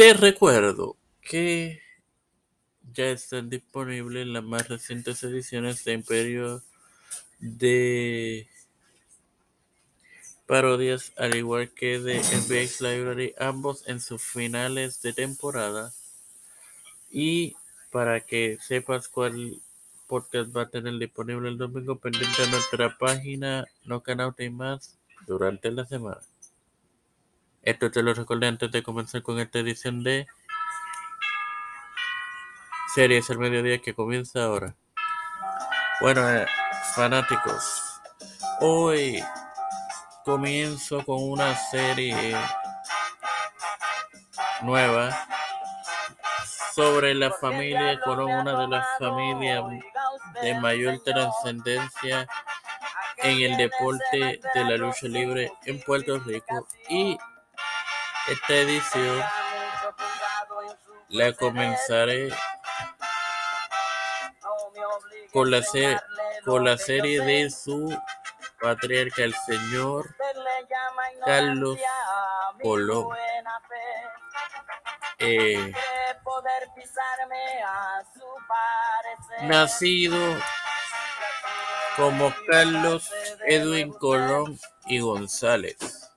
Te recuerdo que ya están disponibles las más recientes ediciones de Imperio de parodias, al igual que de MBX Library, ambos en sus finales de temporada. Y para que sepas cuál podcast va a tener disponible el domingo, pendiente a nuestra página No Canauta y más durante la semana. Esto te lo recordé antes de comenzar con esta edición de Series al Mediodía que comienza ahora. Bueno, eh, fanáticos, hoy comienzo con una serie nueva sobre la familia Colón, una de las familias de mayor trascendencia en el deporte de la lucha libre en Puerto Rico y esta edición la comenzaré con la, serie de su patriarca, el señor Carlos Colón. Eh, nacido como Carlos Edwin Colón y González.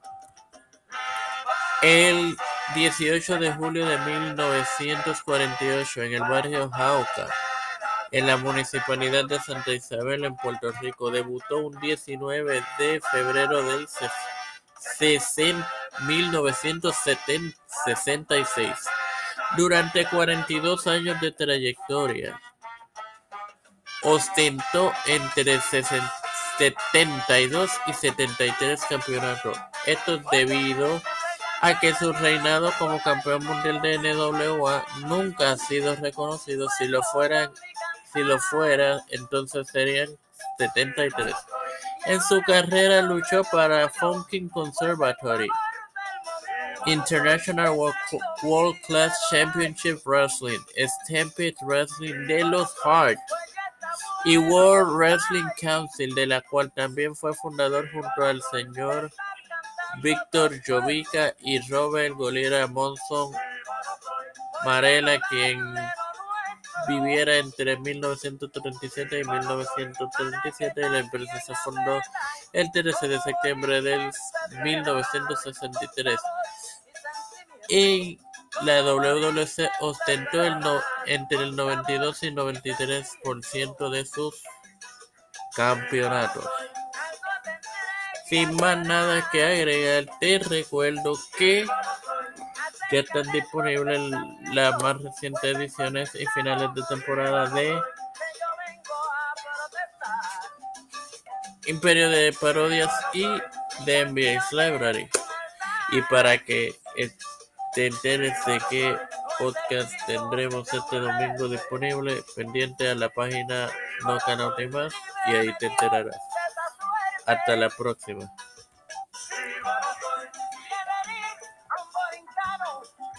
El 18 de julio de 1948 en el barrio Jauca, en la municipalidad de Santa Isabel en Puerto Rico, debutó un 19 de febrero del 1966. Durante 42 años de trayectoria, ostentó entre 72 y 73 campeonatos. Esto debido a que su reinado como campeón mundial de NWA nunca ha sido reconocido. Si lo fueran, si lo fuera, entonces serían 73. En su carrera luchó para Funkin Conservatory, International World Class Championship Wrestling, Stampede Wrestling de los Hart y World Wrestling Council, de la cual también fue fundador junto al señor Víctor Jovica y Robert Golira Monson Marella, quien viviera entre 1937 y 1937 y la empresa se fundó el 13 de septiembre del 1963. Y la WWC ostentó el entre el 92 y 93% de sus campeonatos. Sin más nada que agregar, te recuerdo que ya están disponibles las más recientes ediciones y finales de temporada de Imperio de Parodias y de NBA Library. Y para que te enteres de qué podcast tendremos este domingo disponible, pendiente a la página No Canal más y ahí te enterarás. Hasta la próxima.